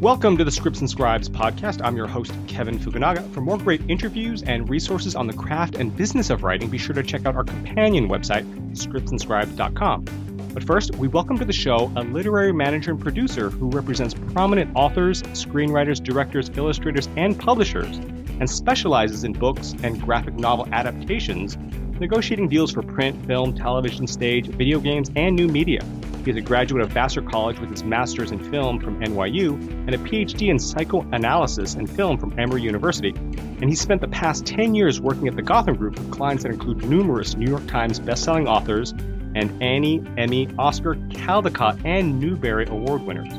Welcome to the Scripts and Scribes podcast. I'm your host, Kevin Fukunaga. For more great interviews and resources on the craft and business of writing, be sure to check out our companion website, scriptsandscribes.com. But first, we welcome to the show a literary manager and producer who represents prominent authors, screenwriters, directors, illustrators, and publishers, and specializes in books and graphic novel adaptations, negotiating deals for print, film, television, stage, video games, and new media. He is a graduate of Vassar College with his master's in film from NYU and a PhD in psychoanalysis and film from Emory University. And he spent the past 10 years working at the Gotham Group with clients that include numerous New York Times bestselling authors and Annie, Emmy, Oscar, Caldecott, and Newbery Award winners.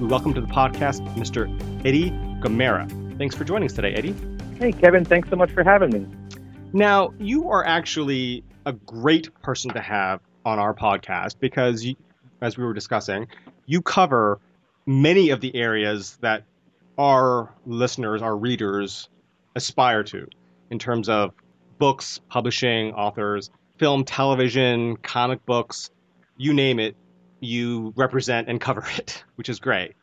We welcome to the podcast Mr. Eddie Gamarra. Thanks for joining us today, Eddie. Hey, Kevin, thanks so much for having me. Now, you are actually a great person to have on our podcast because you, as we were discussing, you cover many of the areas that our listeners, our readers aspire to in terms of books, publishing, authors, film, television, comic books, you name it, you represent and cover it, which is great.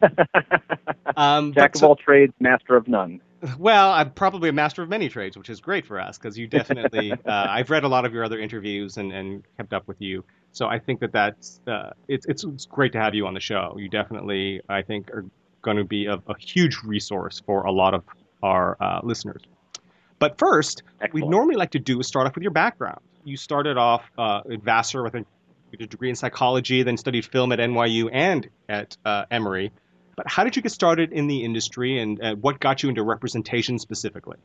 um, Jack of so, all trades, master of none. Well, I'm probably a master of many trades, which is great for us because you definitely. uh, I've read a lot of your other interviews and, and kept up with you. So I think that that's uh, it's, it's it's great to have you on the show. You definitely, I think, are going to be a, a huge resource for a lot of our uh, listeners. But first, we normally like to do is start off with your background. You started off uh, at Vassar with a, with a, degree in psychology, then studied film at NYU and at uh, Emory. But how did you get started in the industry, and uh, what got you into representation specifically?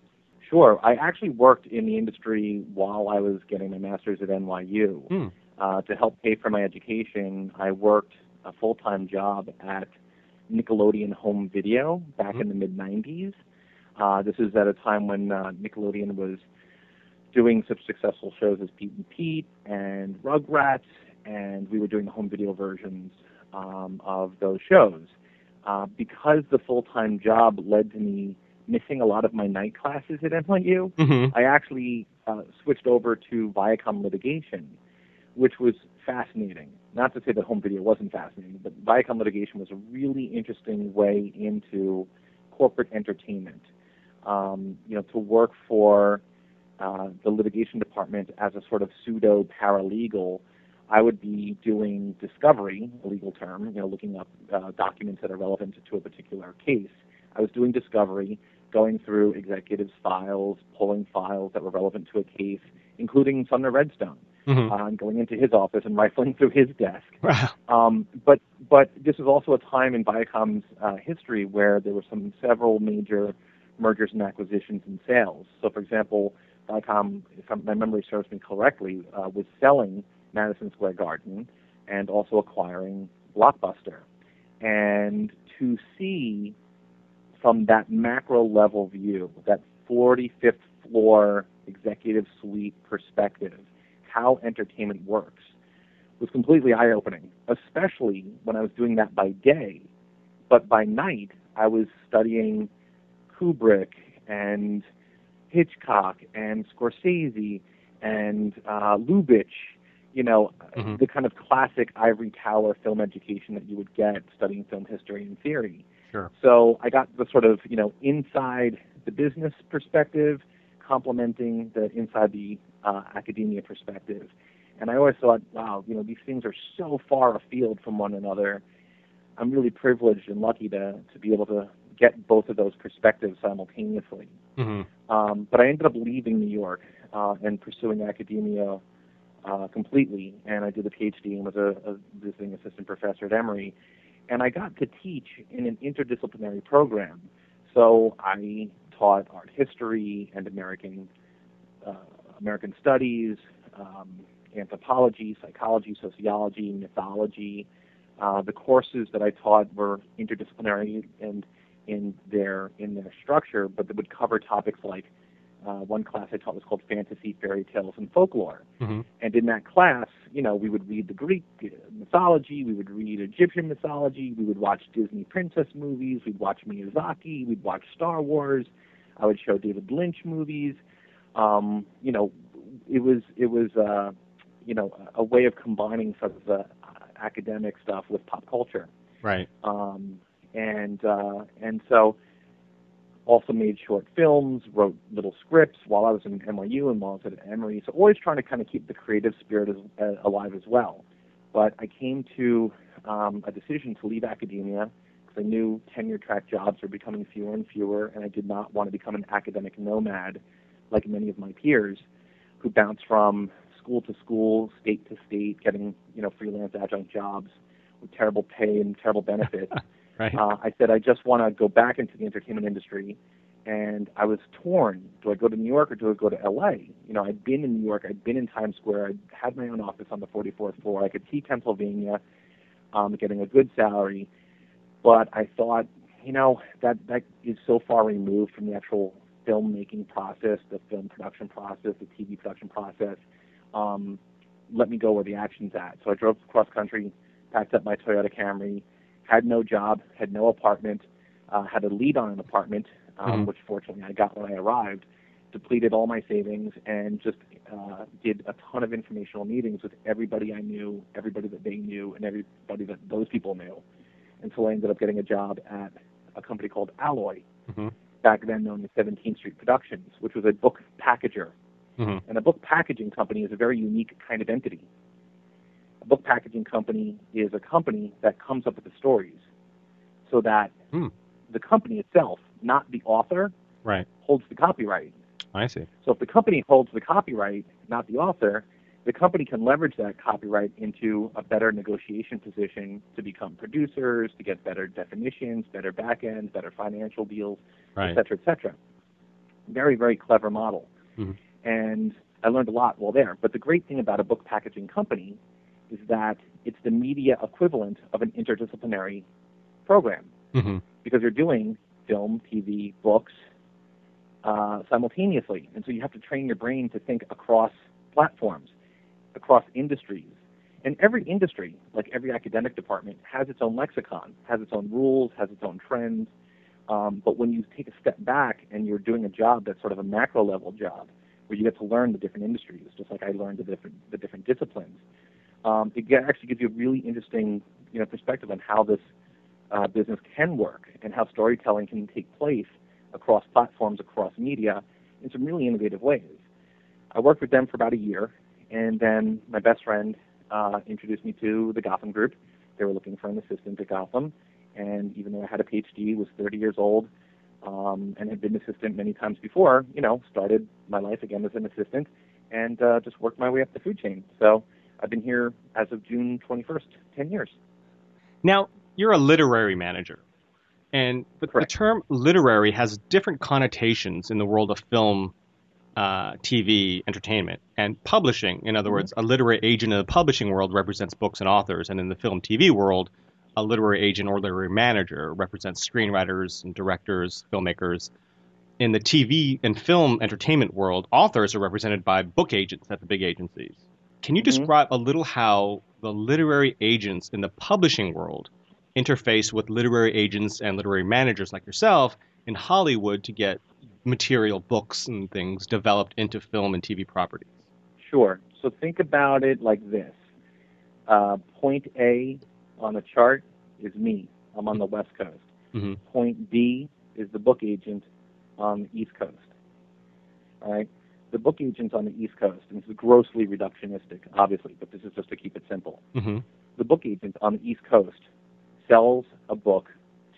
Sure. I actually worked in the industry while I was getting my master's at NYU. Mm. Uh, to help pay for my education, I worked a full time job at Nickelodeon Home Video back mm-hmm. in the mid 90s. Uh, this is at a time when uh, Nickelodeon was doing such successful shows as Pete and Pete and Rugrats, and we were doing the home video versions um, of those shows. Uh, because the full time job led to me missing a lot of my night classes at NYU, mm-hmm. I actually uh, switched over to Viacom litigation, which was fascinating. Not to say that home video wasn't fascinating, but Viacom litigation was a really interesting way into corporate entertainment. Um, you know, to work for uh, the litigation department as a sort of pseudo paralegal I would be doing discovery, a legal term, you know, looking up uh, documents that are relevant to a particular case. I was doing discovery, going through executives' files, pulling files that were relevant to a case, including Sumner Redstone, mm-hmm. uh, and going into his office and rifling through his desk. Wow. Um, but but this was also a time in Viacom's uh, history where there were some several major mergers and acquisitions and sales. So, for example, Viacom, if my memory serves me correctly, uh, was selling Madison Square Garden and also acquiring Blockbuster. And to see from that macro level view, that 45th floor executive suite perspective, how entertainment works was completely eye opening, especially when I was doing that by day. But by night, I was studying Kubrick and Hitchcock and Scorsese and uh, Lubitsch you know, mm-hmm. the kind of classic ivory tower film education that you would get studying film history and theory. Sure. So I got the sort of, you know, inside the business perspective, complementing the inside the uh, academia perspective. And I always thought, wow, you know, these things are so far afield from one another. I'm really privileged and lucky to to be able to get both of those perspectives simultaneously. Mm-hmm. Um, but I ended up leaving New York uh, and pursuing academia uh, completely, and I did a PhD and was a, a visiting assistant professor at Emory, and I got to teach in an interdisciplinary program. So I taught art history and American uh, American studies, um, anthropology, psychology, sociology, mythology. Uh, the courses that I taught were interdisciplinary and in their in their structure, but they would cover topics like uh, one class I taught was called Fantasy, Fairy Tales, and Folklore. Mm-hmm. And in that class, you know, we would read the Greek mythology, we would read Egyptian mythology, we would watch Disney princess movies, we'd watch Miyazaki, we'd watch Star Wars. I would show David Lynch movies. Um, you know, it was it was uh, you know a way of combining sort of the academic stuff with pop culture. Right. Um, and uh, and so also made short films, wrote little scripts while I was in NYU and while I was at Emory. So always trying to kind of keep the creative spirit as, uh, alive as well. But I came to um, a decision to leave academia because I knew tenure track jobs were becoming fewer and fewer, and I did not want to become an academic nomad like many of my peers who bounce from school to school, state to state, getting you know freelance adjunct jobs with terrible pay and terrible benefits. right. Uh, I said I just want to go back into the entertainment industry, and I was torn. Do I go to New York or do I go to LA? You know, I'd been in New York, I'd been in Times Square, I had my own office on the 44th floor. I could see Pennsylvania, um, getting a good salary, but I thought, you know, that that is so far removed from the actual filmmaking process, the film production process, the TV production process. Um, let me go where the action's at. So I drove cross country, packed up my Toyota Camry, had no job, had no apartment, uh, had a lead on an apartment, um, Mhm. which fortunately I got when I arrived, depleted all my savings, and just uh, did a ton of informational meetings with everybody I knew, everybody that they knew, and everybody that those people knew. Until I ended up getting a job at a company called Alloy, Mhm. Back then known as 17th Street Productions, which was a book packager. Mhm. And a book packaging company is a very unique kind of entity. A book packaging company is a company that comes up with the stories so that Hmm. the company itself, not the author, Right. holds the copyright. I see. So if the company holds the copyright, not the author, the company can leverage that copyright into a better negotiation position to become producers, to get better definitions, better back ends, better financial deals, Right. et cetera, et cetera. Very, very clever model. Mhm. And I learned a lot while there. But the great thing about a book packaging company is that it's the media equivalent of an interdisciplinary program hmm because you're doing film, TV, books uh, simultaneously. And so you have to train your brain to think across platforms, across industries. And every industry, like every academic department, has its own lexicon, has its own rules, has its own trends. Um, but when you take a step back and you're doing a job that's sort of a macro level job, where you get to learn the different industries, just like I learned the different the different disciplines, um, it actually gives you a really interesting you know perspective on how this uh, business can work and how storytelling can take place across platforms, across media, in some really innovative ways. I worked with them for about a year, and then my best friend uh, introduced me to the Gotham Group. They were looking for an assistant at Gotham, and even though I had a PhD, was 30 years old, um, and had been an assistant many times before, you know, started my life again as an assistant, and uh, just worked my way up the food chain. So I've been here as of June 21st, 10 years. Now, you're a literary manager. And but Correct. the term literary has different connotations in the world of film, uh, TV, entertainment, and publishing. In other Mhm. words, a literary agent in the publishing world represents books and authors, and in the film TV world, a literary agent or literary manager represents screenwriters and directors, filmmakers. In the TV and film entertainment world, authors are represented by book agents at the big agencies. Can you Mhm. describe a little how the literary agents in the publishing world interface with literary agents and literary managers like yourself in Hollywood to get material books and things developed into film and TV properties? Sure. So think about it like this. Uh, point A on the chart is me. I'm on the West Coast. hmm Point B is the book agent on the East Coast. All right. The book agent on the East Coast, and this is grossly reductionistic, obviously, but this is just to keep it simple. hmm The book agent on the East Coast sells a book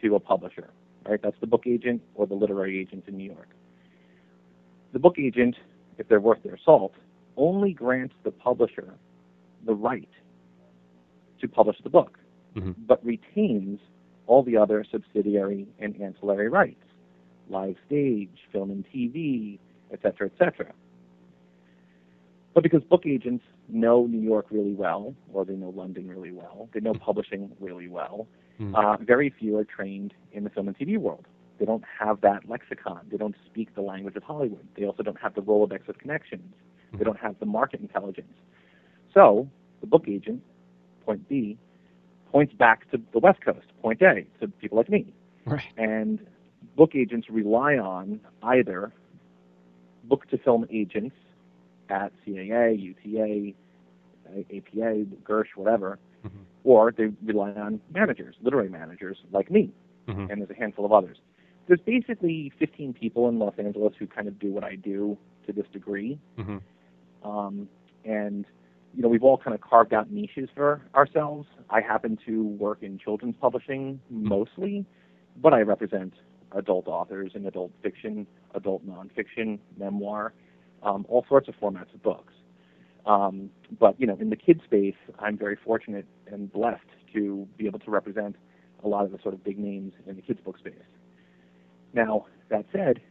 to a publisher. Right. That's the book agent or the literary agent in New York. The book agent, if they're worth their salt, only grants the publisher the right to publish the book, Mhm. but retains all the other subsidiary and ancillary rights, live stage, film and TV, etc., cetera, et cetera. But because book agents know New York really well, or they know London really well, they know publishing really well, Mhm. uh, very few are trained in the film and TV world. They don't have that lexicon. They don't speak the language of Hollywood. They also don't have the Rolodex of connections. They don't have the market intelligence. So the book agent, point B, points back to the West Coast, point A, to people like me. Right. And book agents rely on either book to film agents at CAA, UTA, APA, Gersh, whatever, Mhm. or they rely on managers, literary managers like me. mm-hmm. and there's a handful of others. There's basically 15 people in Los Angeles who kind of do what I do to this degree. Mm-hmm. Um, and you know, we've all kind of carved out niches for ourselves. I happen to work in children's publishing mostly, but I represent adult authors in adult fiction, adult nonfiction, memoir, um, all sorts of formats of books. Um, but you know, in the kid space, I'm very fortunate and blessed to be able to represent a lot of the sort of big names in the kids book space. Now, that said,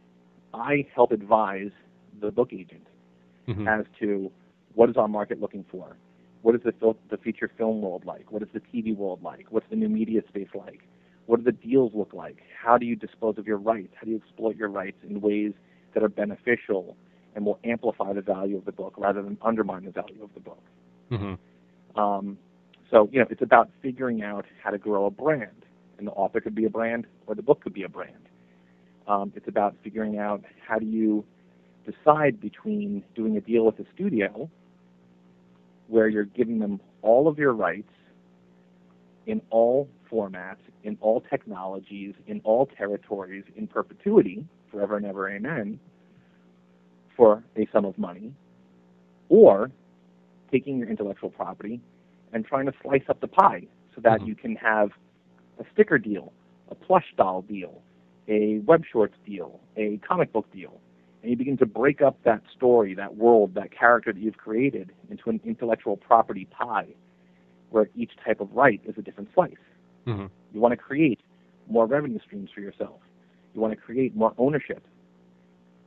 I help advise the book agent mm-hmm. as to what is our market looking for, what is the fil- the feature film world like, what is the TV world like, what's the new media space like, what do the deals look like, how do you dispose of your rights, how do you exploit your rights in ways that are beneficial and will amplify the value of the book rather than undermine the value of the book. Mm-hmm. Um, so, you know, it's about figuring out how to grow a brand. And the author could be a brand or the book could be a brand. Um, it's about figuring out how do you decide between doing a deal with a studio where you're giving them all of your rights in all formats, in all technologies, in all territories, in perpetuity, forever and ever, amen, for a sum of money, or taking your intellectual property and trying to slice up the pie so that mm-hmm. you can have a sticker deal, a plush doll deal, a web shorts deal, a comic book deal. And you begin to break up that story, that world, that character that you've created into an intellectual property pie where each type of right is a different slice. Mm-hmm. You want to create more revenue streams for yourself. You want to create more ownership.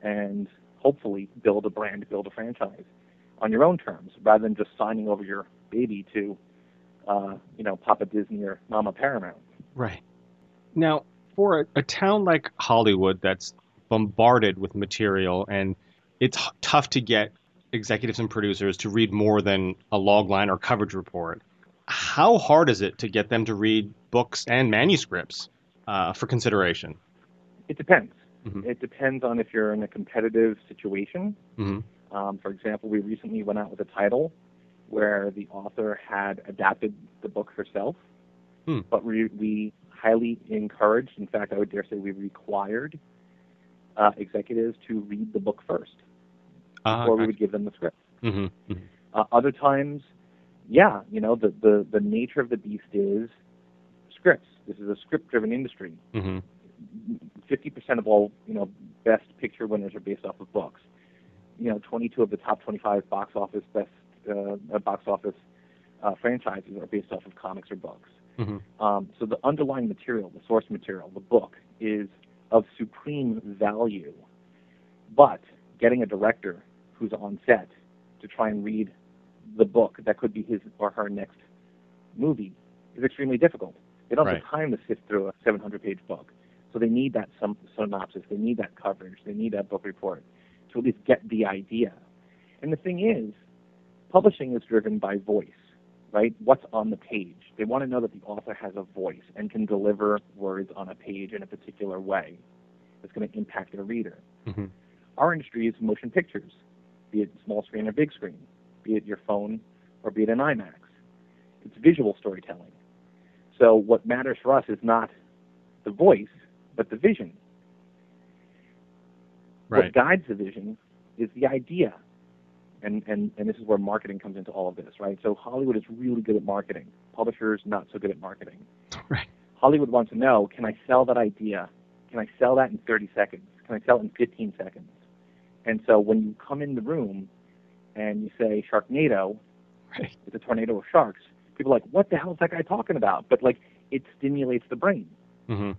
And hopefully build a brand, build a franchise on your own terms, rather than just signing over your baby to, uh, you know, Papa Disney or Mama Paramount. Right. Now, for a, a town like Hollywood that's bombarded with material and it's tough to get executives and producers to read more than a log line or coverage report. How hard is it to get them to read books and manuscripts uh, for consideration? It depends. Mm-hmm. It depends on if you're in a competitive situation. Mm-hmm. Um, for example, we recently went out with a title where the author had adapted the book herself, hmm. but we, we highly encouraged, in fact, I would dare say we required uh, executives to read the book first uh, before we would give them the script. Mm-hmm. mm-hmm. Uh, other times, yeah, you know, the, the, the nature of the beast is scripts. This is a script driven industry. Mm-hmm. 50% of all you know best picture winners are based off of books. You know, 22 of the top 25 box office best uh, uh, box office uh, franchises are based off of comics or books. Mm-hmm. Um, so the underlying material, the source material, the book, is of supreme value. But getting a director who's on set to try and read the book that could be his or her next movie is extremely difficult. They don't right. have time to sift through a 700-page book. So they need that some synopsis, they need that coverage, they need that book report to at least get the idea. And the thing is, publishing is driven by voice, right? What's on the page. They want to know that the author has a voice and can deliver words on a page in a particular way that's going to impact their reader. Mm-hmm. Our industry is motion pictures, be it small screen or big screen, be it your phone or be it an IMAX. It's visual storytelling. So what matters for us is not the voice, but the vision. Right. What guides the vision is the idea. And, and, and this is where marketing comes into all of this, right? So Hollywood is really good at marketing. Publishers not so good at marketing. Right. Hollywood wants to know, can I sell that idea? Can I sell that in 30 seconds? Can I sell it in 15 seconds? And so when you come in the room and you say Sharknado, right. it's a tornado of sharks, people are like, what the hell is that guy talking about? But like, it stimulates the brain. Mm-hmm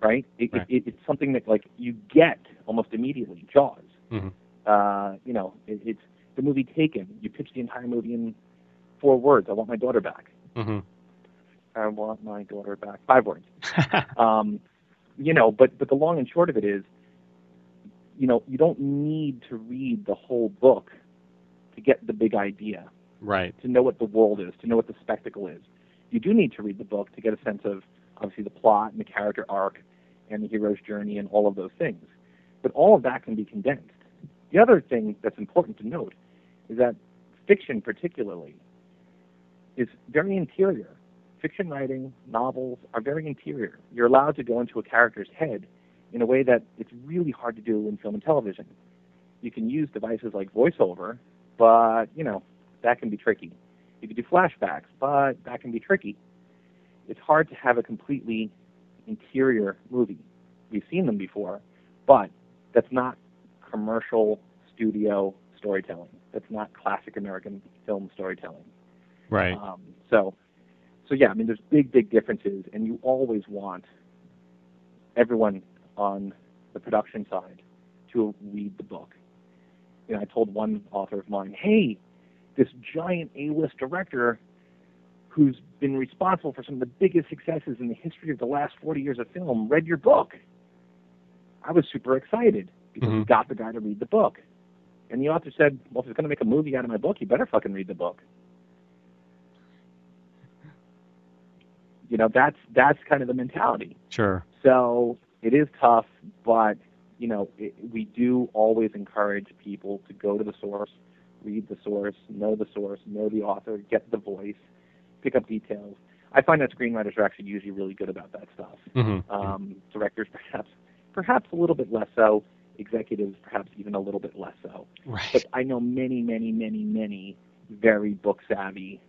right? It, right. It, it, it's something that like you get almost immediately. Jaws. Mm-hmm. Uh, you know, it, it's the movie Taken. You pitch the entire movie in four words. I want my daughter back. Mm-hmm. I want my daughter back. Five words. um, you know, but but the long and short of it is, you know, you don't need to read the whole book to get the big idea. Right. To know what the world is, to know what the spectacle is. You do need to read the book to get a sense of obviously the plot and the character arc and the hero's journey and all of those things. But all of that can be condensed. The other thing that's important to note is that fiction, particularly, is very interior. fiction writing, novels are very interior. You're allowed to go into a character's head in a way that it's really hard to do in film and television. You can use devices like voiceover, but you know that can be tricky. You can do flashbacks, but that can be tricky. It's hard to have a completely interior movie. We've seen them before, but that's not commercial studio storytelling. That's not classic American film storytelling. Right. Um, so, so yeah, I mean, there's big, big differences, and you always want everyone on the production side to read the book. You know, I told one author of mine, "Hey, this giant A-list director who's been responsible for some of the biggest successes in the history of the last 40 years of film read your book." I was super excited because Mhm. we got the guy to read the book. And the author said, "Well, if he's going to make a movie out of my book, you better fucking read the book." You know, that's that's kind of the mentality. Sure. So it is tough, but you know, it, we do always encourage people to go to the source, read the source, know the source, know the author, get the voice, pick up details. I find that screenwriters are actually usually really good about that stuff. hmm Um, directors, perhaps, perhaps a little bit less so. Executives, perhaps even a little bit less so. Right. But I know many, many, many, many very book savvy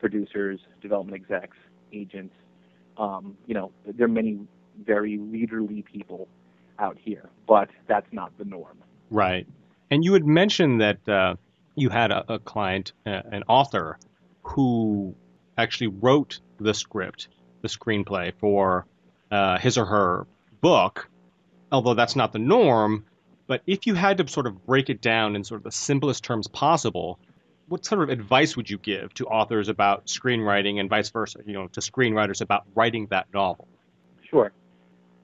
producers, development execs, agents. Um, you know, there are many very leaderly people out here, but that's not the norm. Right. And you had mentioned that uh, you had a, a client, uh, an author, who actually wrote the script, the screenplay for uh, his or her book, although that's not the norm. But if you had to sort of break it down in sort of the simplest terms possible, what sort of advice would you give to authors about screenwriting and vice versa, you know, to screenwriters about writing that novel? Sure.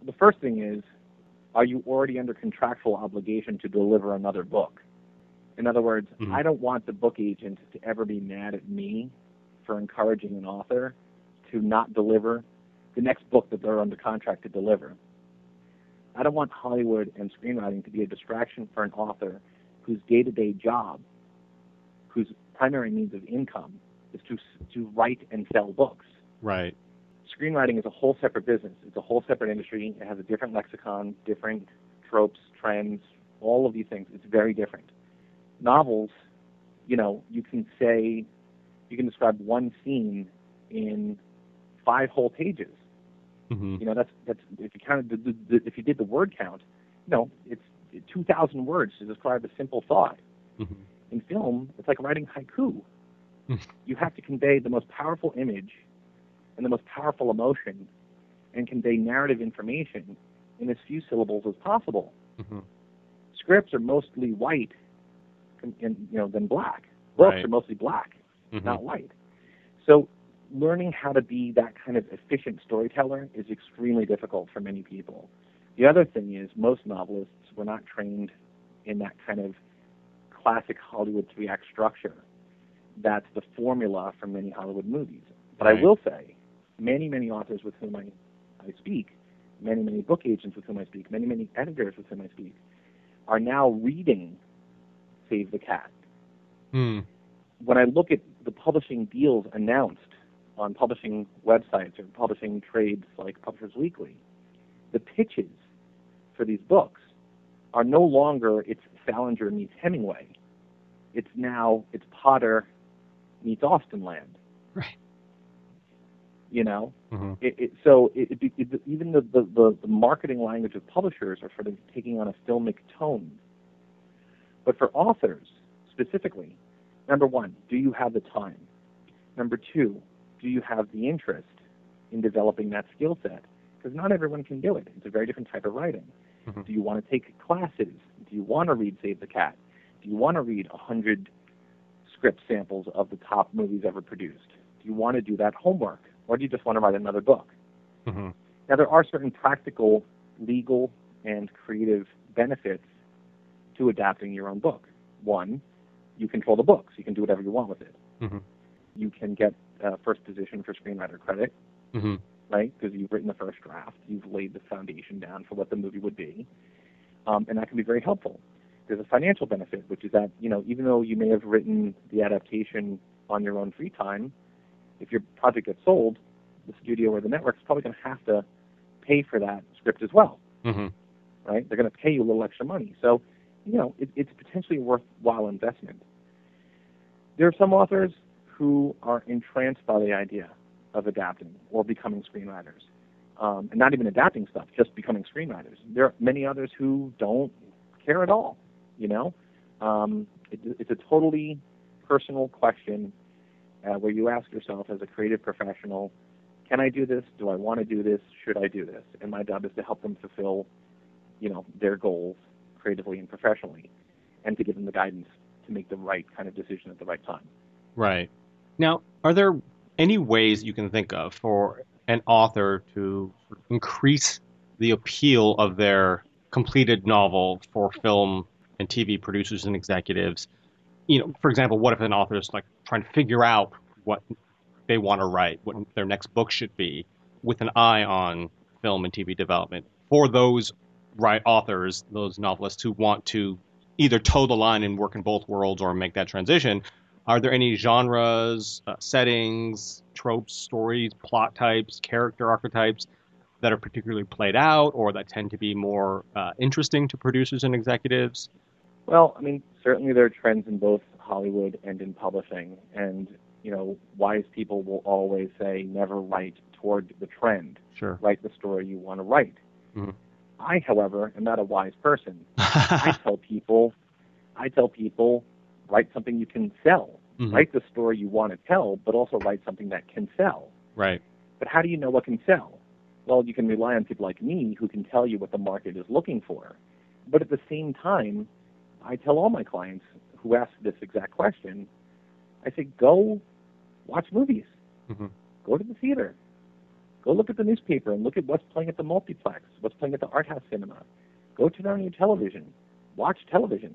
The first thing is, are you already under contractual obligation to deliver another book? In other words, Mhm. I don't want the book agent to ever be mad at me for encouraging an author to not deliver the next book that they're under contract to deliver. I don't want Hollywood and screenwriting to be a distraction for an author whose day-to-day job, whose primary means of income, is to to write and sell books Right. screenwriting is a whole separate business. It's a whole separate industry. It has a different lexicon, different tropes, trends, all of these things. It's very different. Novels, you know, you can say, you can describe one scene in five whole pages. hmm You know, that's that's if you counted the, the, the if you did the word count, you know, it's 2,000 words to describe a simple thought. hmm In film, it's like writing haiku. You have to convey the most powerful image and the most powerful emotion and convey narrative information in as few syllables as possible. hmm Scripts are mostly white and, and, you know than black. Books Right. are mostly black, hmm not white. So learning how to be that kind of efficient storyteller is extremely difficult for many people. The other thing is most novelists were not trained in that kind of classic Hollywood three act structure. That's the formula for many Hollywood movies. But Right. I will say, many, many authors with whom I, I speak, many, many book agents with whom I speak, many, many editors with whom I speak, are now reading Save the Cat Mm. when I look at the publishing deals announced on publishing websites or publishing trades like Publishers Weekly, the pitches for these books are no longer it's Salinger meets Hemingway. It's now it's Potter meets Austin Land. Right. You know, hmm it, it, so it, it, it, even the, the, the, the marketing language of publishers are sort of taking on a filmic tone. But for authors specifically, number one, do you have the time? Number two, do you have the interest in developing that skill set? Because not everyone can do it. It's a very different type of writing. Mhm. Do you want to take classes? Do you want to read Save the Cat? Do you want to read hundred script samples of the top movies ever produced? Do you want to do that homework? Or do you just want to write another book? hmm Now, there are certain practical, legal, and creative benefits to adapting your own book. One, you control the books. You can do whatever you want with it. Mhm. You can get uh, first position for screenwriter credit, hmm right? Because you've written the first draft. You've laid the foundation down for what the movie would be. Um, and that can be very helpful. There's a financial benefit, which is that, you know, even though you may have written the adaptation on your own free time, if your project gets sold, the studio or the network is probably going to have to pay for that script as well, hmm right? They're going to pay you a little extra money. So, you know, it, it's potentially a worthwhile investment. There are some authors who are entranced by the idea of adapting or becoming screenwriters. Um, and not even adapting stuff, just becoming screenwriters. There are many others who don't care at all. You know, um, it, it's a totally personal question uh, where you ask yourself as a creative professional, can I do this? Do I want to do this? Should I do this? And my job is to help them fulfill, you know, their goals creatively and professionally, and to give them the guidance to make the right kind of decision at the right time. Right. Now, are there any ways you can think of for an author to increase the appeal of their completed novel for film and TV producers and executives? You know, for example, what if an author is like trying to figure out what they want to write, what their next book should be, with an eye on film and TV development for those right authors, those novelists who want to either toe the line and work in both worlds or make that transition. Are there any genres, uh, settings, tropes, stories, plot types, character archetypes that are particularly played out or that tend to be more uh, interesting to producers and executives? Well, I mean, certainly there are trends in both Hollywood and in publishing, and you know, wise people will always say never write toward the trend. Sure. Write the story you want to write. Mhm. I, however, am not a wise person. I tell people, I tell people, write something you can sell. Mhm. Write the story you want to tell, but also write something that can sell. Right. But how do you know what can sell? Well, you can rely on people like me who can tell you what the market is looking for. But at the same time, I tell all my clients who ask this exact question, I say, go watch movies. Mhm. Go to the theater. Go look at the newspaper and look at what's playing at the multiplex, what's playing at the art house cinema. Go turn on your television. Watch television.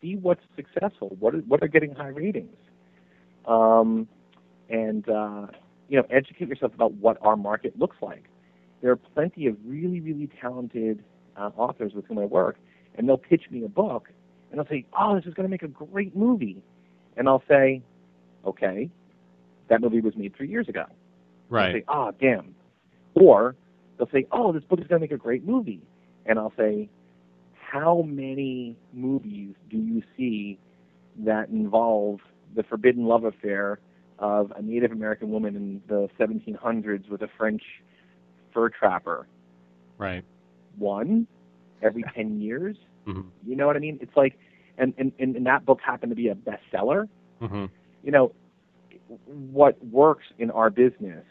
See what's successful. What are, what are getting high ratings. Um, and uh, you know, educate yourself about what our market looks like. There are plenty of really, really talented uh, authors with whom I work, and they'll pitch me a book, and they'll say, "Oh, this is going to make a great movie," and I'll say, "Okay, that movie was made three years ago." Right. say, "Ah, damn," or they'll say, "Oh, this book is going to make a great movie," and I'll say, "How many movies do you see that involve the forbidden love affair of a Native American woman in the 1700s with a French fur trapper? Right. One every 10 years. hmm You know what I mean? It's like, and and and, that book happened to be a bestseller. hmm You know, what works in our business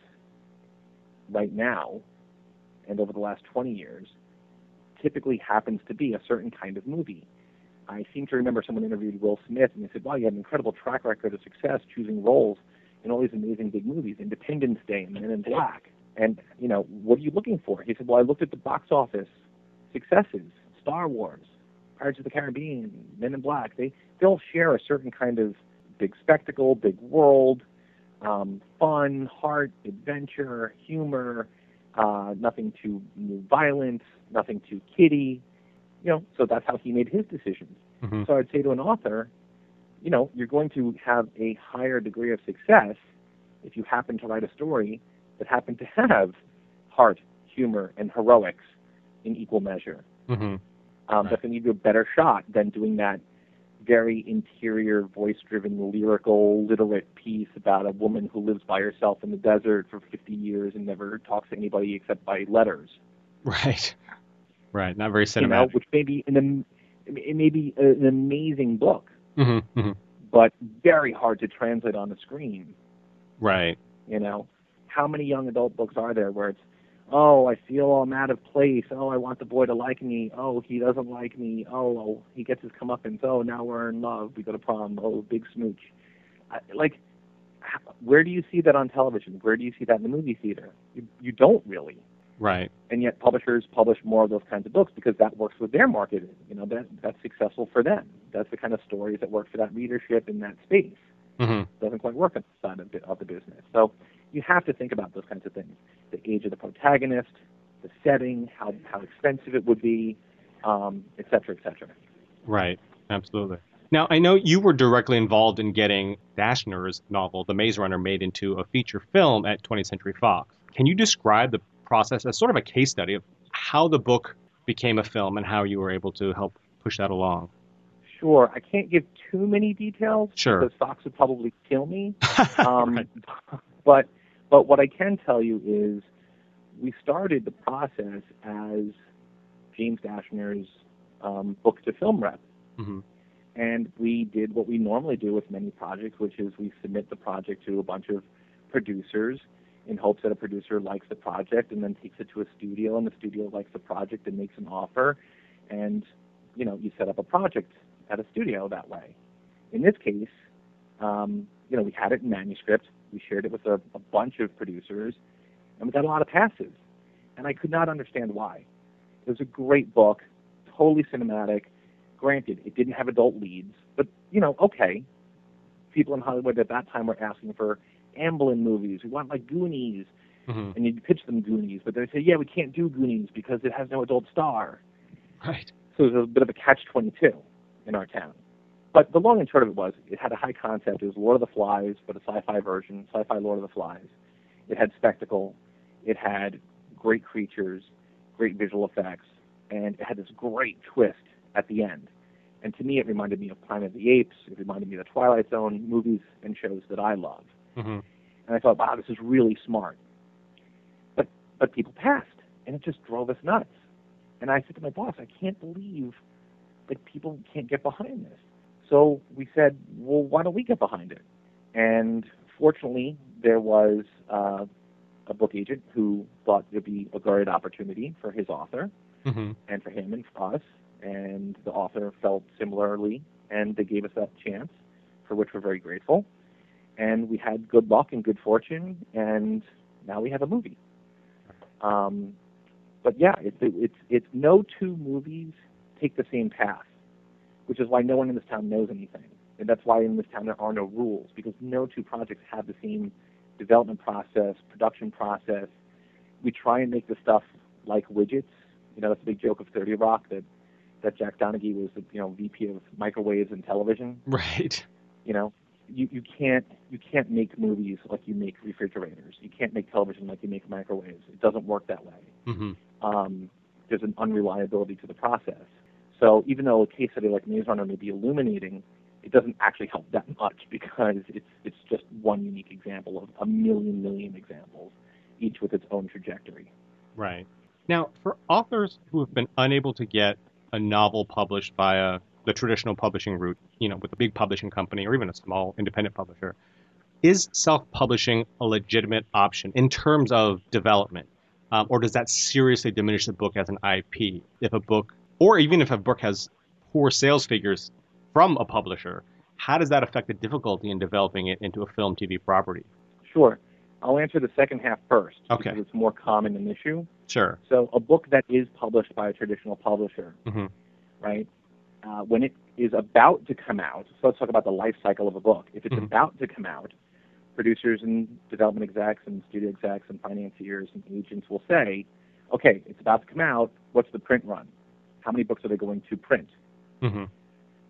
right now, and over the last 20 years, typically happens to be a certain kind of movie. I seem to remember someone interviewed Will Smith, and they said, "Wow, you have an incredible track record of success choosing roles in all these amazing big movies, Independence Day and Men in Black." And you know, what are you looking for? He said, "Well, I looked at the box office successes, Star Wars, Pirates of the Caribbean, Men in Black. They they all share a certain kind of big spectacle, big world, um, fun, heart, adventure, humor, uh, nothing too violent, nothing too kiddie. You know, so that's how he made his decisions. hmm So I'd say to an author, you know, you're going to have a higher degree of success if you happen to write a story that happened to have heart, humor, and heroics in equal measure. hmm Um, Right. That's going to give you a better shot than doing that very interior, voice-driven, lyrical, literate piece about a woman who lives by herself in the desert for 50 years and never talks to anybody except by letters. Right. Right. Not very You know, cinematic. which may be an, it may be an amazing book, hmm hmm but very hard to translate on the screen. Right. You know, how many young adult books are there where it's, oh, I feel I'm out of place. Oh, I want the boy to like me. Oh, he doesn't like me. Oh, oh he gets his comeuppance. Oh, now we're in love. We go to prom. Oh, big smooch. I, like, where do you see that on television? Where do you see that in the movie theater? You, you don't really. Right. And yet, publishers publish more of those kinds of books because that works with their market. You know, that that's successful for them. That's the kind of stories that work for that readership in that space hmm doesn't quite work on the side of the, of the business. So you have to think about those kinds of things: the age of the protagonist, the setting, how how expensive it would be, um, et cetera, et cetera. Right. Absolutely. Now, I know you were directly involved in getting Dashner's novel, The Maze Runner, made into a feature film at 20th Century Fox. Can you describe the process as sort of a case study of how the book became a film and how you were able to help push that along? Sure. I can't give too many details Sure. because Fox would probably kill me. Um, Right. But but what I can tell you is we started the process as James Dashner's um, book to film rep. Mhm. And we did what we normally do with many projects, which is we submit the project to a bunch of producers in hopes that a producer likes the project and then takes it to a studio and the studio likes the project and makes an offer and you know you set up a project at a studio that way. In this case, um, you know we had it in manuscript, we shared it with a, a bunch of producers, and we got a lot of passes, and I could not understand why. It was a great book, totally cinematic. Granted, it didn't have adult leads, but you know, okay. People in Hollywood at that time were asking for Amblin movies. We want like Goonies, Mhm. and you'd pitch them Goonies, but they'd say, "Yeah, we can't do Goonies because it has no adult star." Right. So it was a bit of a catch-22 in our town. But the long and short of it was, it had a high concept. It was Lord of the Flies, but a sci-fi version, sci-fi Lord of the Flies. It had spectacle. It had great creatures, great visual effects, and it had this great twist at the end. And to me, it reminded me of Planet of the Apes. It reminded me of the Twilight Zone movies and shows that I love. Mhm. And I thought, wow, this is really smart. But but people passed, and it just drove us nuts. And I said to my boss, I can't believe that people can't get behind this. So we said, well, why don't we get behind it? And fortunately, there was uh, a book agent who thought there'd be a great opportunity for his author Mhm. and for him and for us. And the author felt similarly, and they gave us that chance, for which we're very grateful. And we had good luck and good fortune, and now we have a movie. Um, but yeah, it's it's it's no two movies take the same path, which is why no one in this town knows anything, and that's why in this town there are no rules because no two projects have the same development process, production process. We try and make the stuff like widgets. You know, that's a big joke of 30 Rock that that Jack Donaghy was the you know VP of microwaves and television. Right. You know, you you can't you can't make movies like you make refrigerators. You can't make television like you make microwaves. It doesn't work that way. Mhm. Um, there's an unreliability to the process. So even though a case study like Maze Runner may be illuminating, it doesn't actually help that much because it's it's just one unique example of a million million examples, each with its own trajectory. Right. Now, for authors who have been unable to get a novel published via the traditional publishing route, you know, with a big publishing company or even a small independent publisher, is self-publishing a legitimate option in terms of development, um, or does that seriously diminish the book as an IP? If a book, or even if a book has poor sales figures from a publisher, how does that affect the difficulty in developing it into a film TV property? Sure. I'll answer the second half first Okay. because it's more common an issue. Sure. So a book that is published by a traditional publisher, hmm right? Uh, when it is about to come out, so let's talk about the life cycle of a book. If it's Mhm. about to come out, producers and development execs and studio execs and financiers and agents will say, okay, it's about to come out. What's the print run? How many books are they going to print? hmm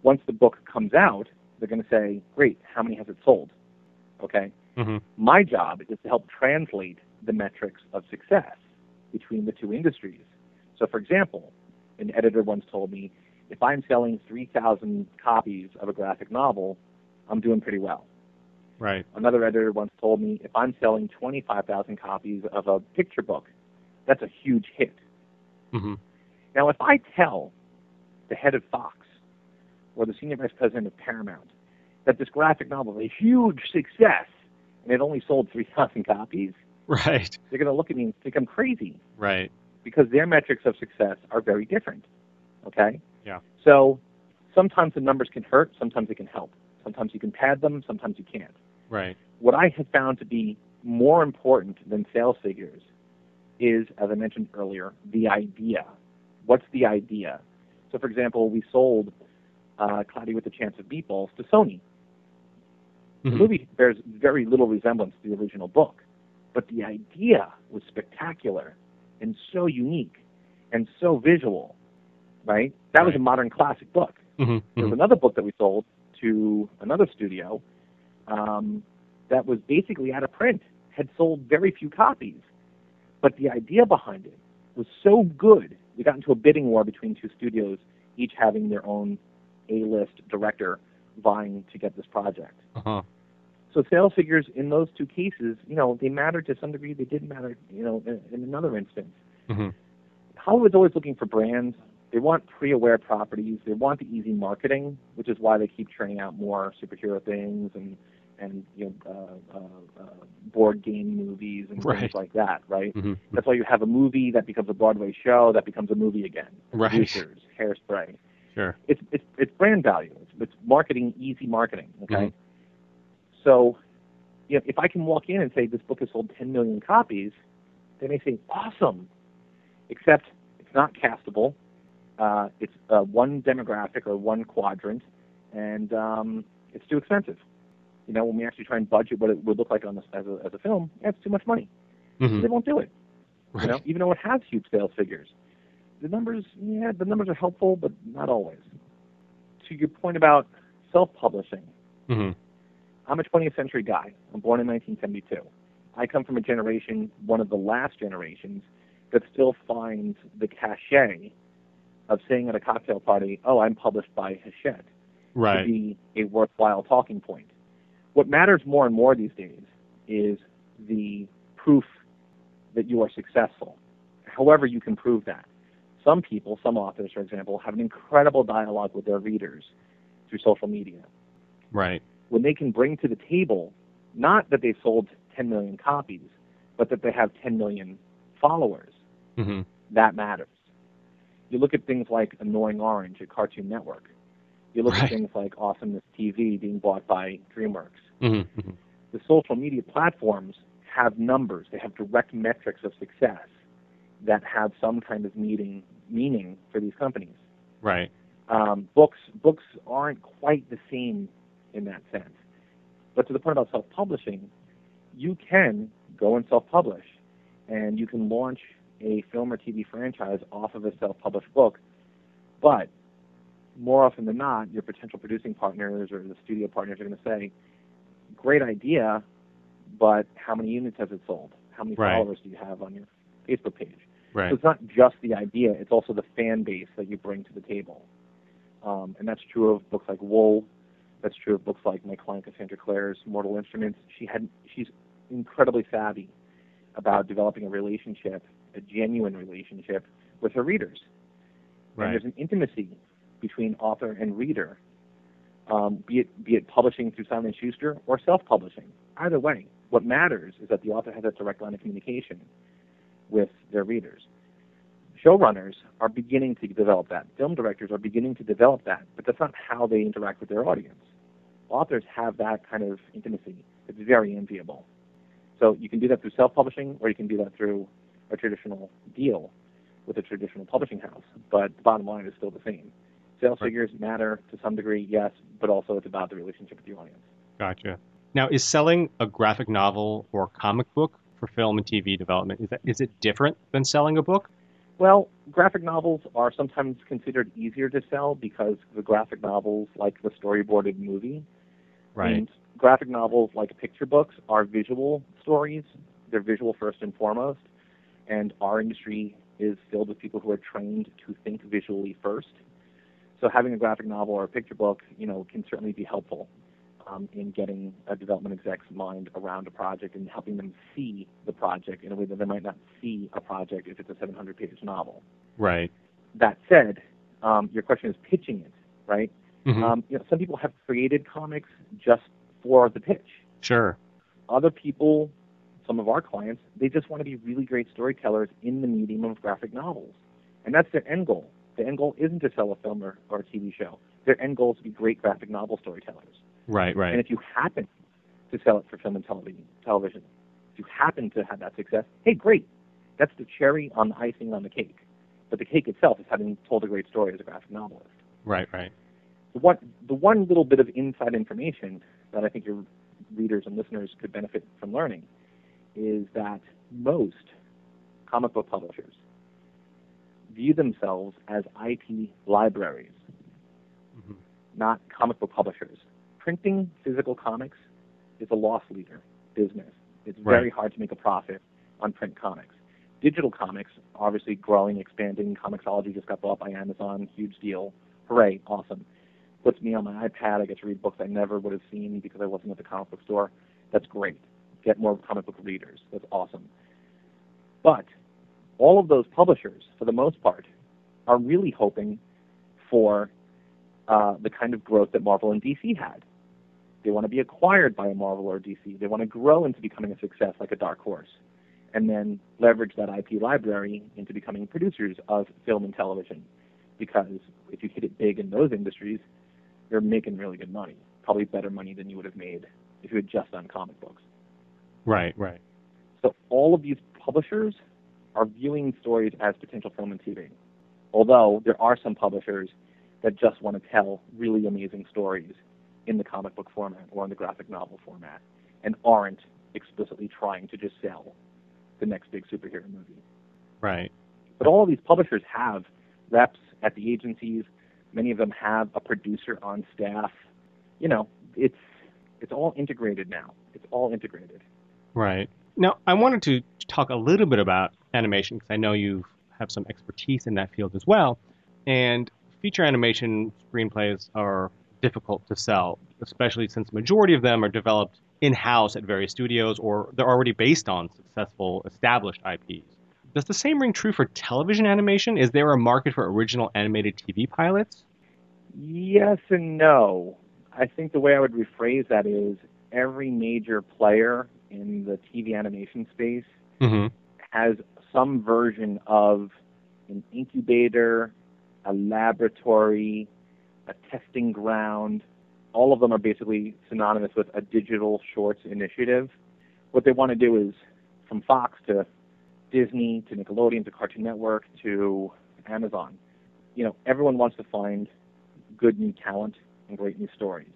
Once the book comes out, they're going to say, great, how many has it sold? Okay? hmm My job is to help translate the metrics of success between the two industries. So, for example, an editor once told me, if I'm selling 3,000 copies of a graphic novel, I'm doing pretty well. Right. Another editor once told me, if I'm selling 25,000 copies of a picture book, that's a huge hit. hmm Now, if I tell the head of Fox or the senior vice president of Paramount that this graphic novel is a huge success and it only sold 3,000 copies, Right. they're going to look at me and think I'm crazy Right. because their metrics of success are very different. Okay? Yeah. So sometimes the numbers can hurt, sometimes they can help. Sometimes you can pad them, sometimes you can't. Right. What I have found to be more important than sales figures is, as I mentioned earlier, the idea. What's the idea? So, for example, we sold uh, Cloudy with a Chance of Meatballs to Sony. The Mhm. movie bears very little resemblance to the original book, but the idea was spectacular and so unique and so visual, right? That was a modern classic book. Mhm. There was Mhm. another book that we sold to another studio um, that was basically out of print, had sold very few copies. But the idea behind it was so good, we got into a bidding war between two studios, each having their own A-list director vying to get this project. Uh-huh. So sales figures in those two cases, you know, they mattered to some degree. They didn't matter, you know, in, in another instance. Mm-hmm. Hollywood's always looking for brands. They want pre-aware properties. They want the easy marketing, which is why they keep churning out more superhero things and and you know uh, uh, uh, board game movies and Right. things like that. Right. Mm-hmm. That's why you have a movie that becomes a Broadway show that becomes a movie again. Right. Hairspray. Sure. It's it's it's brand value. It's, it's marketing, easy marketing. Okay. Mhm. So, you know, if I can walk in and say this book has sold 10 million copies, they may say awesome, except it's not castable. Uh, it's uh, one demographic or one quadrant, and um, it's too expensive. You know, when we actually try and budget what it would look like on this as a, as a film, it's too much money. Mm-hmm. They won't do it Right. you know, even though it has huge sales figures. The numbers, yeah, the numbers are helpful, but not always. To your point about self-publishing, Mm-hmm. I'm a 20th century guy. I'm born in 1972. I come from a generation, one of the last generations, that still finds the cachet of saying at a cocktail party, "Oh, I'm published by Hachette," to be a worthwhile talking point. What matters more and more these days is the proof that you are successful. However, you can prove that. Some people, some authors, for example, have an incredible dialogue with their readers through social media. Right. When they can bring to the table not that they've sold 10 million copies, but that they have 10 million followers, Mm-hmm. that matters. You look at things like Annoying Orange at Cartoon Network. You look Right. at things like Awesomeness TV being bought by DreamWorks. Mm-hmm. The social media platforms have numbers. They have direct metrics of success that have some kind of meaning meaning for these companies. Right. Um, books books aren't quite the same in that sense. But to the point about self-publishing, you can go and self-publish, and you can launch a film or TV franchise off of a self-published book. But more often than not, your potential producing partners or the studio partners are going to say, "Great idea, but how many units has it sold? How many Right. followers do you have on your Facebook page?" Right. So it's not just the idea; it's also the fan base that you bring to the table. Um, and that's true of books like Wool. That's true of books like my client Cassandra Clare's Mortal Instruments. She had she's incredibly savvy about developing a relationship, a genuine relationship with her readers. And there's an intimacy between author and reader, um, be it be it publishing through Simon Schuster or self-publishing. Either way, what matters is that the author has a direct line of communication with their readers. Showrunners are beginning to develop that. Film directors are beginning to develop that, but that's not how they interact with their audience. Authors have that kind of intimacy. It's very enviable. So you can do that through self-publishing, or you can do that through a traditional deal with a traditional publishing house. But the bottom line is still the same. Sales Right. figures matter to some degree, yes, but also it's about the relationship with the audience. Gotcha. Now, is selling a graphic novel or comic book for film and TV development is that is it different than selling a book? Well, graphic novels are sometimes considered easier to sell because the graphic novels, like the storyboarded movie, Right. And graphic novels, like picture books, are visual stories. They're visual first and foremost. And our industry is filled with people who are trained to think visually first. So having a graphic novel or a picture book, you know, can certainly be helpful um, in getting a development exec's mind around a project and helping them see the project in a way that they might not see a project if it's a 700-page novel. Right. That said, um, your question is pitching it, right? Mhm. Um, you know, some people have created comics just for the pitch. sure. Other people, some of our clients, they just want to be really great storytellers in the medium of graphic novels. And that's their end goal. The end goal isn't to sell a film or, or a TV show. Their end goal is to be great graphic novel storytellers. Right. Right. And if you happen to sell it for film and television, television, if you happen to have that success, hey, great. That's the cherry on the icing on the cake. But the cake itself is having told a great story as a graphic novelist Right. Right. the one the one little bit of inside information that I think your readers and listeners could benefit from learning is that most comic book publishers view themselves as IP libraries, Mhm. not comic book publishers. Printing physical comics is a loss leader business. It's very hard to make a profit on print comics. digital comics, obviously growing, expanding. Comixology just got bought by Amazon, huge deal. Hooray, awesome. Puts me on my iPad. I get to read books I never would have seen because I wasn't at the comic book store. That's great. Get more comic book readers. That's awesome. But all of those publishers, for the most part, are really hoping for uh, the kind of growth that Marvel and DC had. They want to be acquired by a Marvel or DC. They want to grow into becoming a success like a Dark Horse, and then leverage that IP library into becoming producers of film and television. Because if you hit it big in those industries, you're making really good money, probably better money than you would have made if you had just done comic books. Right, right. So all of these publishers are viewing stories as potential film and TV. Although there are some publishers that just want to tell really amazing stories in the comic book format or in the graphic novel format and aren't explicitly trying to just sell the next big superhero movie. Right. But all of these publishers have reps at the agencies. Many of them have a producer on staff. You know, it's it's all integrated now. It's all integrated. Right. Now, I wanted to talk a little bit about animation because I know you have some expertise in that field as well. And feature animation screenplays are difficult to sell, especially since the majority of them are developed in house at various studios or they're already based on successful established IPs. Does the same ring true for television animation? Is there a market for original animated TV pilots? Yes and no. I think the way I would rephrase that is every major player in the TV animation space mm-hmm. has some version of an incubator, a laboratory, a testing ground. All of them are basically synonymous with a digital shorts initiative. What they want to do is from Fox to Disney to Nickelodeon to Cartoon Network to Amazon. You know, everyone wants to find good new talent and great new stories.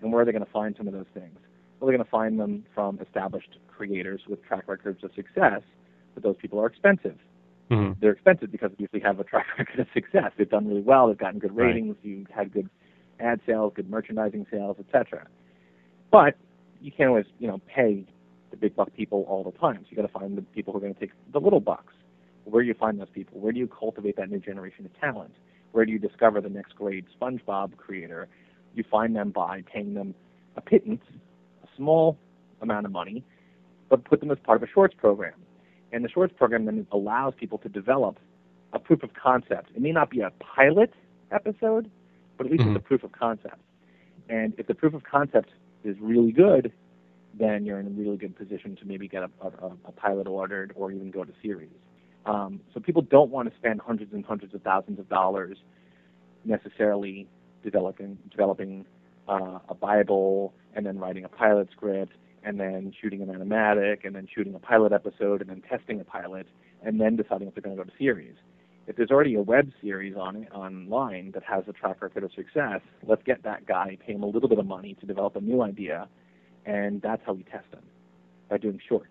And where are they going to find some of those things? They're going to find them from established creators with track records of success, but those people are expensive. Mm-hmm. They're expensive because they usually have a track record of success. They've done really well. They've gotten good ratings. Right. You've had good ad sales, good merchandising sales, etc. But you can't always, you know, pay the big buck people all the time. So you got to find the people who are going to take the little bucks. Where do you find those people? Where do you cultivate that new generation of talent? Where do you discover the next great SpongeBob creator? You find them by paying them a pittance, small amount of money, but put them as part of a shorts program. And the shorts program then allows people to develop a proof of concept. It may not be a pilot episode, but at least Mhm. it's a proof of concept. And if the proof of concept is really good, then you're in a really good position to maybe get a, a, a pilot ordered or even go to series. Um, so people don't want to spend hundreds and hundreds of thousands of dollars necessarily developing developing uh, a Bible and then writing a pilot script and then shooting an animatic and then shooting a pilot episode and then testing a pilot and then deciding if they're going to go to series. If there's already a web series on online that has a track record of success, let's get that guy, pay him a little bit of money to develop a new idea, and that's how we test them by doing shorts.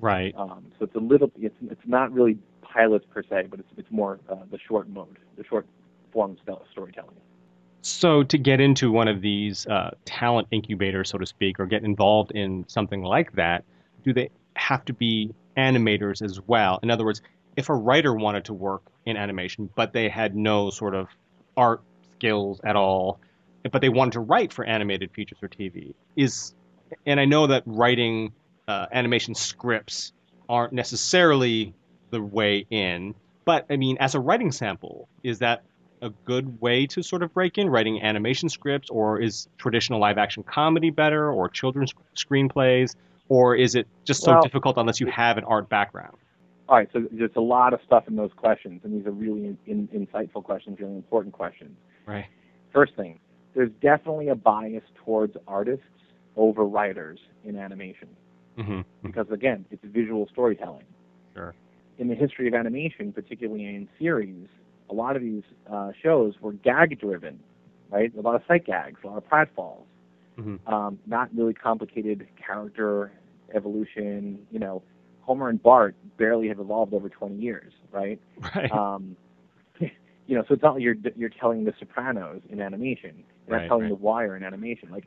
Right. Um, so it's a little, it's it's not really pilots per se, but it's it's more uh, the short mode, the short form sto- storytelling. So to get into one of these uh, talent incubators, so to speak, or get involved in something like that, do they have to be animators as well? In other words, if a writer wanted to work in animation, but they had no sort of art skills at all, but they wanted to write for animated features or TV, is, and I know that writing uh, animation scripts aren't necessarily the way in, but I mean, as a writing sample, is that a good way to sort of break in writing animation scripts, or is traditional live action comedy better, or children's screenplays, or is it just so Well, difficult unless you have an art background? All right, so there's a lot of stuff in those questions, and these are really in, in, insightful questions, really important questions. Right. First thing, there's definitely a bias towards artists over writers in animation Mm-hmm. because again, it's visual storytelling. Sure. In the history of animation, particularly in series, a lot of these uh, shows were gag driven, right? A lot of sight gags, a lot of pratfalls, Mhm. um, not really complicated character evolution. You know, Homer and Bart barely have evolved over 20 years, right? Right. Um, you know, so it's not like you're you're telling The Sopranos in animation. You're Right, not telling right. The Wire in animation. Like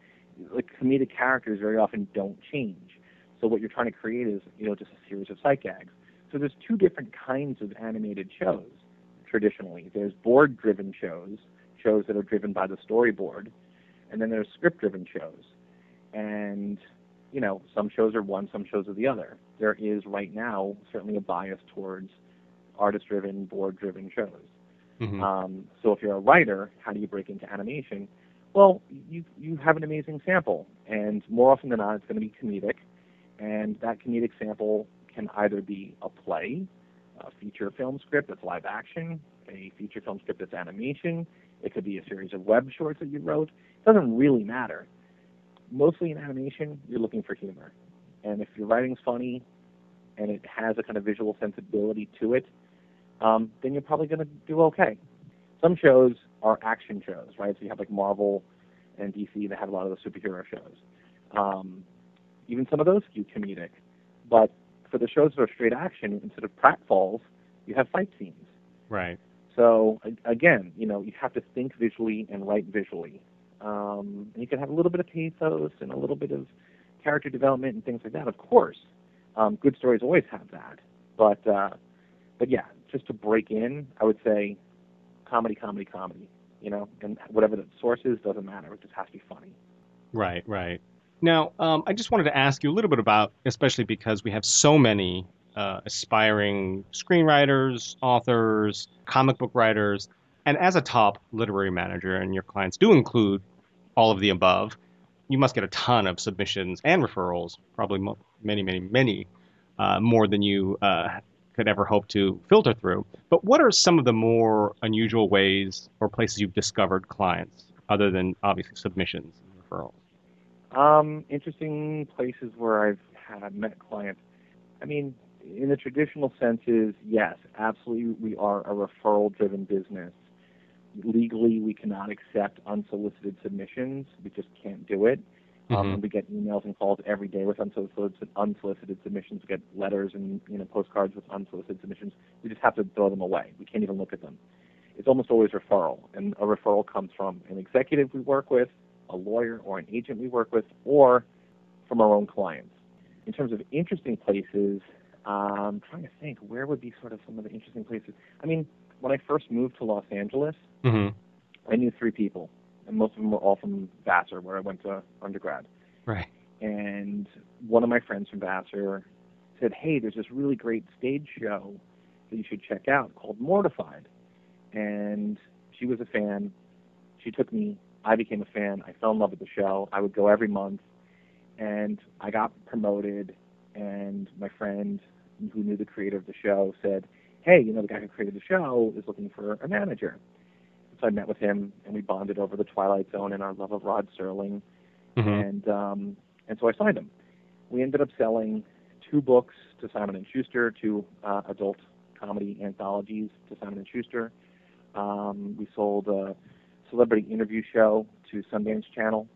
like comedic characters very often don't change. So what you're trying to create is you know just a series of sight gags. So there's two different kinds of animated shows traditionally. There's board-driven shows, shows that are driven by the storyboard, and then there's script-driven shows. And you know, some shows are one, some shows are the other. There is right now certainly a bias towards artist-driven, board-driven shows. Mm-hmm. Um, so if you're a writer, how do you break into animation? Well, you you have an amazing sample, and more often than not, it's going to be comedic, and that comedic sample can either be a play, a feature film script that's live action, a feature film script that's animation. It could be a series of web shorts that you wrote. It doesn't really matter. Mostly in animation, you're looking for humor, and if your writing's funny, and it has a kind of visual sensibility to it, um, then you're probably going to do okay. Some shows are action shows, right? So you have like Marvel and DC that have a lot of the superhero shows. Um, even some of those skew comedic. But for the shows that are straight action, instead of pratfalls, you have fight scenes. Right. So again, you know, you have to think visually and write visually. Um, and you can have a little bit of pathos and a little bit of character development and things like that. Of course, um, good stories always have that. But uh, but yeah, just to break in, I would say comedy, comedy, comedy. You know, and whatever the source is doesn't matter. It just has to be funny. Right, right. Now, um, I just wanted to ask you a little bit about, especially because we have so many uh, aspiring screenwriters, authors, comic book writers, and as a top literary manager, and your clients do include all of the above, you must get a ton of submissions and referrals, probably mo- many, many, many uh, more than you uh, could ever hope to filter through. But what are some of the more unusual ways or places you've discovered clients, other than obviously submissions and referrals? Um, interesting places where I've had met clients. I mean, in the traditional sense, is yes, absolutely, we are a referral-driven business. Legally, we cannot accept unsolicited submissions. We just can't do it. Um, Mhm. and we get emails and calls every day with unsolicited, unsolicited submissions. We get letters and you know postcards with unsolicited submissions. We just have to throw them away. We can't even look at them. It's almost always referral, and a referral comes from an executive we work with, a lawyer or an agent we work with, or from our own clients. In terms of interesting places, um, I'm trying to think where would be sort of some of the interesting places. I mean, when I first moved to Los Angeles, Mm-hmm. I knew three people, and most of them were all from Vassar, where I went to undergrad. Right. And one of my friends from Vassar said, "Hey, there's this really great stage show that you should check out called Mortified." And she was a fan. She took me. I became a fan. I fell in love with the show. I would go every month, and I got promoted. And my friend, who knew the creator of the show, said, "Hey, you know the guy who created the show is looking for a manager." So I met with him, and we bonded over the Twilight Zone and our love of Rod Serling Mm-hmm. and um, and so I signed him. We ended up selling two books to Simon and Schuster, two uh, adult comedy anthologies to Simon and Schuster. Um, we sold a celebrity interview show to Sundance Channel,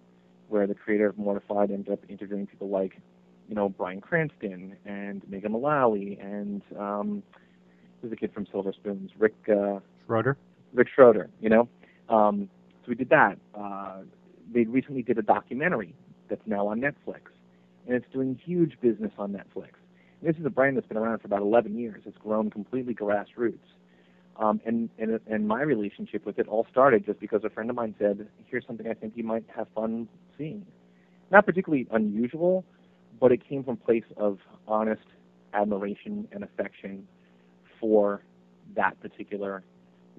where the creator of Mortified ended up interviewing people like, you know, Bryan Cranston and Megan Mullally and um, who's the kid from Silver Spoons, Rick. Uh, Schroder. Rick Schroder, you know. Um, so we did that. Uh, they recently did a documentary that's now on Netflix, and it's doing huge business on Netflix. And this is a brand that's been around for about 11 years. It's grown completely grassroots. Um, and, and and my relationship with it all started just because a friend of mine said, "Here's something I think you might have fun seeing." Not particularly unusual, but it came from a place of honest admiration and affection for that particular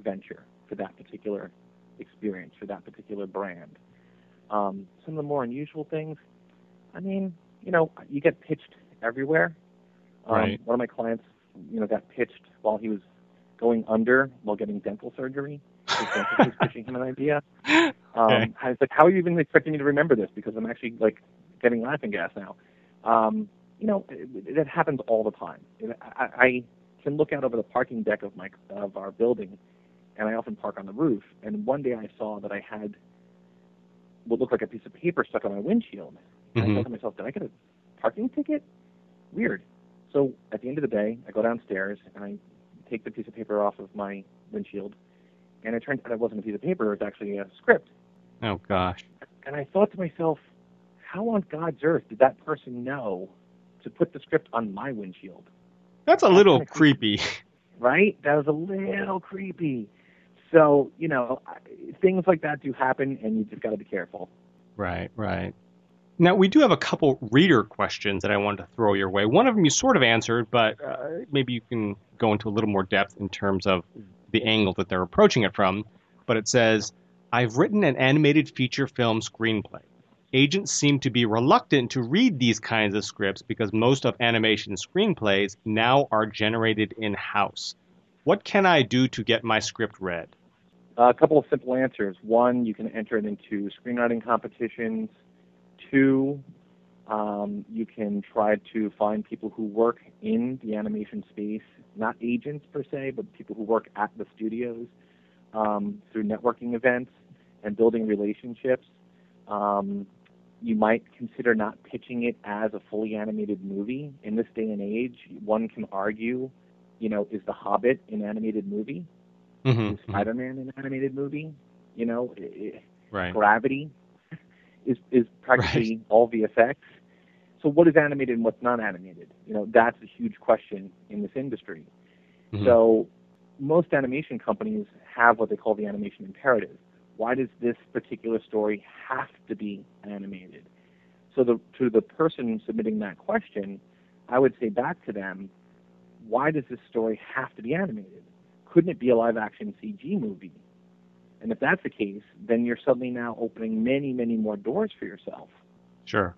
venture, for that particular experience, for that particular brand. Um, some of the more unusual things, I mean, you know, you get pitched everywhere. Um, Right. One of my clients, you know, got pitched while he was going under while getting dental surgery. Was pitching him an idea. Um, Okay. I was like, how are you even expecting me to remember this? Because I'm actually like getting laughing gas now. Um, you know, it, it happens all the time. It, I, I can look out over the parking deck of my of our building, and I often park on the roof. And one day I saw that I had what looked like a piece of paper stuck on my windshield. And I Mhm. thought to myself, did I get a parking ticket? Weird. So at the end of the day, I go downstairs and I take the piece of paper off of my windshield, and it turned out it wasn't a piece of paper; it was actually a script. Oh gosh. And I thought to myself, how on God's earth did that person know to put the script on my windshield? That's a little creepy. Right? That was a little creepy. So, you know, things like that do happen, and you just got to be careful. Right, right. Now, we do have a couple reader questions that I wanted to throw your way. One of them you sort of answered, but uh, maybe you can go into a little more depth in terms of the angle that they're approaching it from. But it says, I've written an animated feature film screenplay. Agents seem to be reluctant to read these kinds of scripts because most of animation screenplays now are generated in house. What can I do to get my script read? a couple of simple answers. One, you can enter it into screenwriting competitions. Two, um, you can try to find people who work in the animation space, not agents per se, but people who work at the studios um, through networking events and building relationships. Um, you might consider not pitching it as a fully animated movie. In this day and age, one can argue, you know, is The Hobbit an animated movie? Mm-hmm. Is Spider-Man an animated movie? You know, it, Right. Gravity is is practically all VFX. So what is animated and what's not animated? You know, that's a huge question in this industry. Mhm. So most animation companies have what they call the animation imperative. Why does this particular story have to be animated? So the, to the person submitting that question, I would say back to them, why does this story have to be animated? Couldn't it be a live action CG movie? And if that's the case, then you're suddenly now opening many, many more doors for yourself. Sure.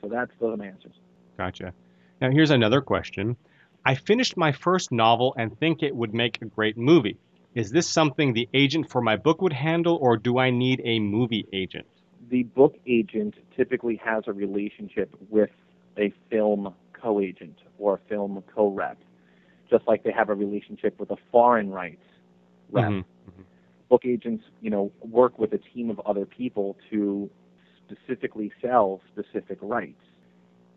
So that's those answers. Gotcha. Now, here's another question. I finished my first novel and think it would make a great movie. Is this something the agent for my book would handle, or do I need a movie agent? The book agent typically has a relationship with a film co-agent or a film co-rep, just like they have a relationship with a foreign rights rep. Mhm. Book agents, you know, work with a team of other people to specifically sell specific rights.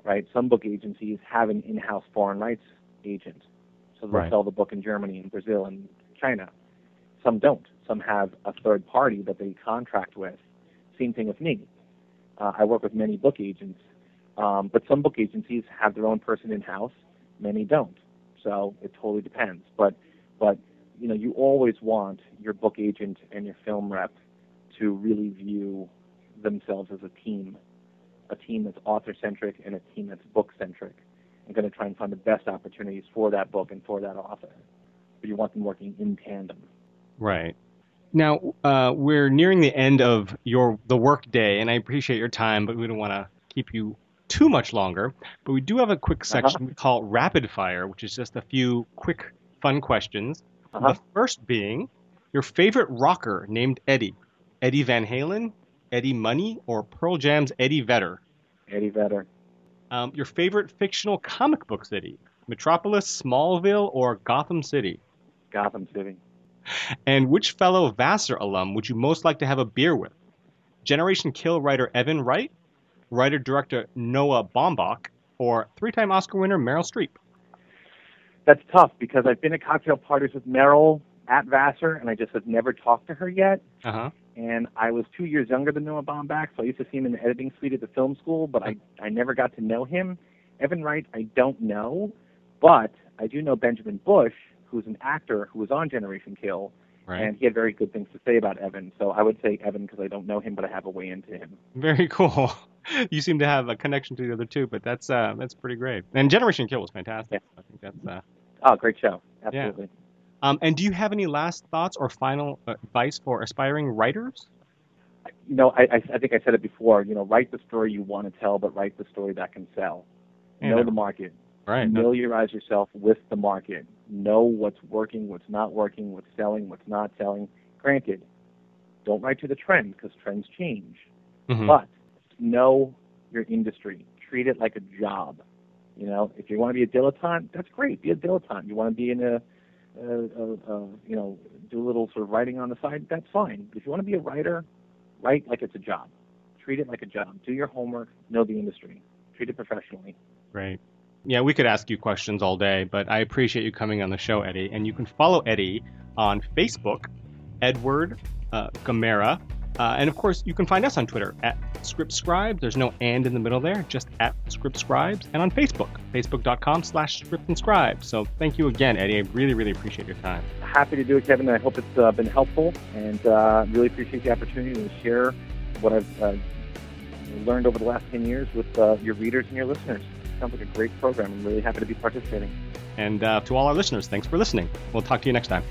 Right? Some book agencies have an in-house foreign rights agent, so they'll Right. sell the book in Germany and Brazil and China. Some don't. Some have a third party that they contract with. Same thing with me. Uh, I work with many book agents, um, but some book agencies have their own person in house. Many don't. So it totally depends. But but you know you always want your book agent and your film rep to really view themselves as a team, a team that's author centric and a team that's book centric. I'm going to try and find the best opportunities for that book and for that author. But you want them working in tandem. Right. Now uh, we're nearing the end of your the work day, and I appreciate your time, but we don't want to keep you too much longer. But we do have a quick section we call rapid fire, which is just a few quick, fun questions. Uh-huh. The first being your favorite rocker named Eddie, Eddie Van Halen, Eddie Money, or Pearl Jam's Eddie Vedder. Eddie Vedder, Um, your favorite fictional comic book city, Metropolis, Smallville, or Gotham City. Gotham City. And which fellow Vassar alum would you most like to have a beer with? Generation Kill writer Evan Wright, writer director Noah Baumbach, or three time Oscar winner Meryl Streep? That's tough because I've been at cocktail parties with Meryl at Vassar, and I just have never talked to her yet. Uh huh. And I was two years younger than Noah Baumbach, so I used to see him in the editing suite at the film school, but I, I never got to know him. Evan Wright, I don't know, but I do know Benjamin Busch, who's an actor who was on Generation Kill, Right. and he had very good things to say about Evan. So I would say Evan because I don't know him, but I have a way into him. Very cool. You seem to have a connection to the other two, but that's uh, that's pretty great. And Generation Kill was fantastic. I think that's. Uh, Oh, great show. Absolutely. um, and do you have any last thoughts or final uh, advice for aspiring writers? you know, I, I, I think I said it before. You know, write the story you want to tell, but write the story that can sell. Yeah. Know the market. Right. no- Familiarize yourself with the market. Know what's working, what's not working, what's selling, what's not selling. Granted, don't write to the trend because trends change. Mhm. But know your industry. Treat it like a job. You know, if you want to be a dilettante, that's great. Be a dilettante. You want to be in a, a, a, a you know, do a little sort of writing on the side, that's fine. If you want to be a writer, write like it's a job. Treat it like a job. Do your homework. Know the industry. Treat it professionally. Right. Yeah, we could ask you questions all day, but I appreciate you coming on the show, Eddie. And you can follow Eddie on Facebook, Edward uh, Gamarra, Uh, and of course, you can find us on Twitter at ScriptScribe. There's no and in the middle there, just at ScriptScribes. And on Facebook, facebook.com slash ScriptandScribe. So thank you again, Eddie. I really, really appreciate your time. Happy to do it, Kevin. I hope it's uh, been helpful and uh, really appreciate the opportunity to share what I've uh, learned over the last 10 years with uh, your readers and your listeners. Sounds like a great program. I'm really happy to be participating. And uh, to all our listeners, thanks for listening. We'll talk to you next time.